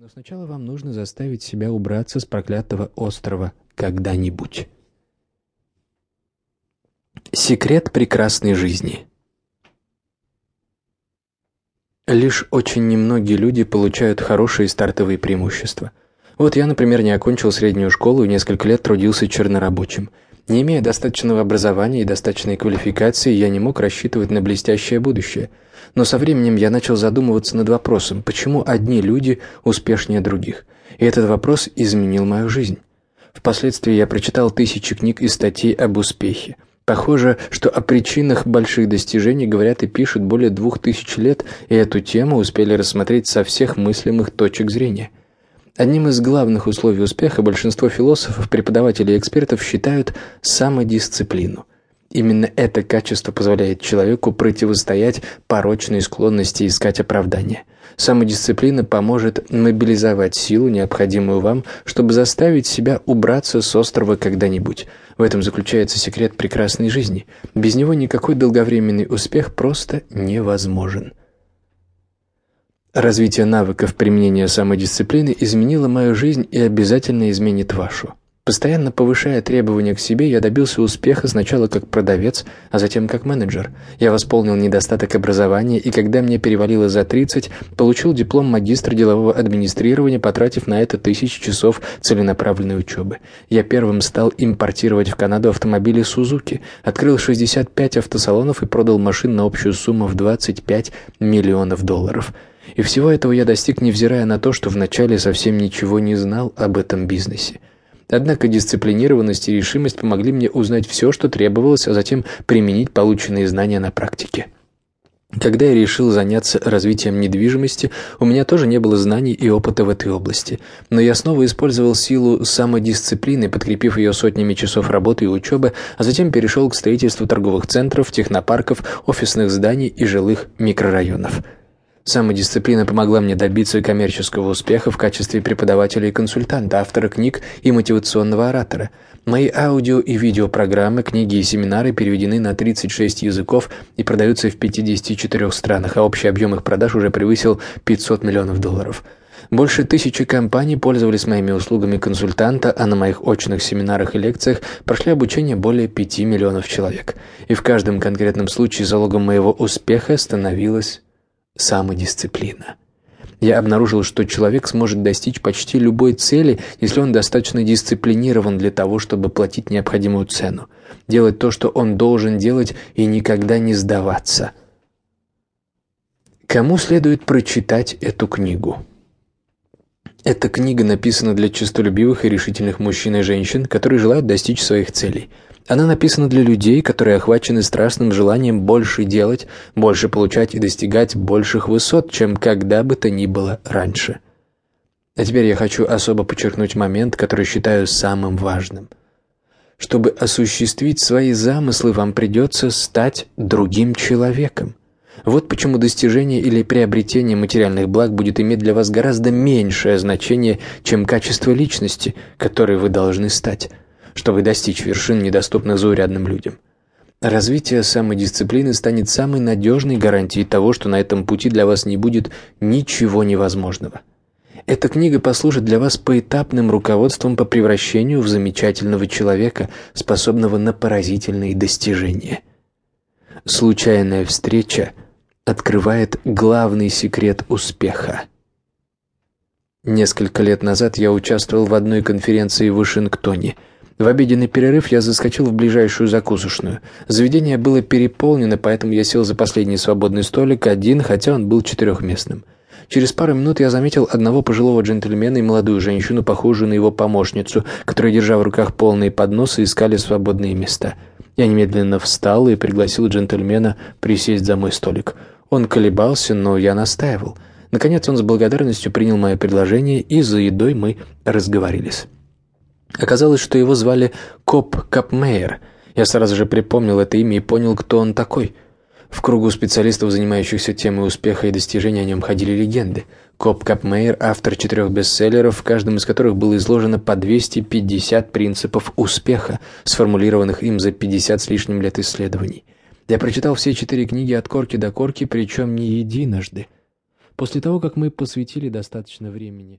Но сначала вам нужно заставить себя убраться с проклятого острова когда-нибудь. Секрет прекрасной жизни Лишь очень немногие люди получают хорошие стартовые преимущества. Вот я, например, не окончил среднюю школу и несколько лет трудился чернорабочим. Не имея достаточного образования и достаточной квалификации, я не мог рассчитывать на блестящее будущее. Но со временем я начал задумываться над вопросом, почему одни люди успешнее других. И этот вопрос изменил мою жизнь. Впоследствии я прочитал тысячи книг и статей об успехе. Похоже, что о причинах больших достижений говорят и пишут более двух тысяч лет, и эту тему успели рассмотреть со всех мыслимых точек зрения. Одним из главных условий успеха большинство философов, преподавателей и экспертов считают самодисциплину. Именно это качество позволяет человеку противостоять порочной склонности искать оправдания. Самодисциплина поможет мобилизовать силу, необходимую вам, чтобы заставить себя убраться с острова когда-нибудь. В этом заключается секрет прекрасной жизни. Без него никакой долговременный успех просто невозможен. Развитие навыков применения самодисциплины изменило мою жизнь и обязательно изменит вашу. Постоянно повышая требования к себе, я добился успеха сначала как продавец, а затем как менеджер. Я восполнил недостаток образования и, когда мне перевалило за 30, получил диплом магистра делового администрирования, потратив на это тысячи часов целенаправленной учебы. Я первым стал импортировать в Канаду автомобили Suzuki, открыл 65 автосалонов и продал машин на общую сумму в 25 миллионов долларов. И всего этого я достиг, невзирая на то, что вначале совсем ничего не знал об этом бизнесе. Однако дисциплинированность и решимость помогли мне узнать все, что требовалось, а затем применить полученные знания на практике. Когда я решил заняться развитием недвижимости, у меня тоже не было знаний и опыта в этой области. Но я снова использовал силу самодисциплины, подкрепив ее сотнями часов работы и учебы, а затем перешел к строительству торговых центров, технопарков, офисных зданий и жилых микрорайонов – Самодисциплина помогла мне добиться коммерческого успеха в качестве преподавателя и консультанта, автора книг и мотивационного оратора. Мои аудио и видеопрограммы, книги и семинары переведены на 36 языков и продаются в 54 странах, а общий объем их продаж уже превысил 500 миллионов долларов. Больше тысячи компаний пользовались моими услугами консультанта, а на моих очных семинарах и лекциях прошли обучение более 5 миллионов человек. И в каждом конкретном случае залогом моего успеха становилось самодисциплина. Я обнаружил, что человек сможет достичь почти любой цели, если он достаточно дисциплинирован для того, чтобы платить необходимую цену, делать то, что он должен делать, и никогда не сдаваться. Кому следует прочитать эту книгу? Эта книга написана для честолюбивых и решительных мужчин и женщин, которые желают достичь своих целей – она написана для людей, которые охвачены страстным желанием больше делать, больше получать и достигать больших высот, чем когда бы то ни было раньше. А теперь я хочу особо подчеркнуть момент, который считаю самым важным. Чтобы осуществить свои замыслы, вам придется стать другим человеком. Вот почему достижение или приобретение материальных благ будет иметь для вас гораздо меньшее значение, чем качество личности, которой вы должны стать чтобы достичь вершин, недоступных заурядным людям. Развитие самодисциплины станет самой надежной гарантией того, что на этом пути для вас не будет ничего невозможного. Эта книга послужит для вас поэтапным руководством по превращению в замечательного человека, способного на поразительные достижения. Случайная встреча открывает главный секрет успеха. Несколько лет назад я участвовал в одной конференции в Вашингтоне – в обеденный перерыв я заскочил в ближайшую закусочную. Заведение было переполнено, поэтому я сел за последний свободный столик один, хотя он был четырехместным. Через пару минут я заметил одного пожилого джентльмена и молодую женщину, похожую на его помощницу, которые, держа в руках полные подносы, искали свободные места. Я немедленно встал и пригласил джентльмена присесть за мой столик. Он колебался, но я настаивал. Наконец он с благодарностью принял мое предложение, и за едой мы разговорились. Оказалось, что его звали Коп Капмейер. Я сразу же припомнил это имя и понял, кто он такой. В кругу специалистов, занимающихся темой успеха и достижения, о нем ходили легенды. Коп Капмейер – автор четырех бестселлеров, в каждом из которых было изложено по 250 принципов успеха, сформулированных им за 50 с лишним лет исследований. Я прочитал все четыре книги от корки до корки, причем не единожды. После того, как мы посвятили достаточно времени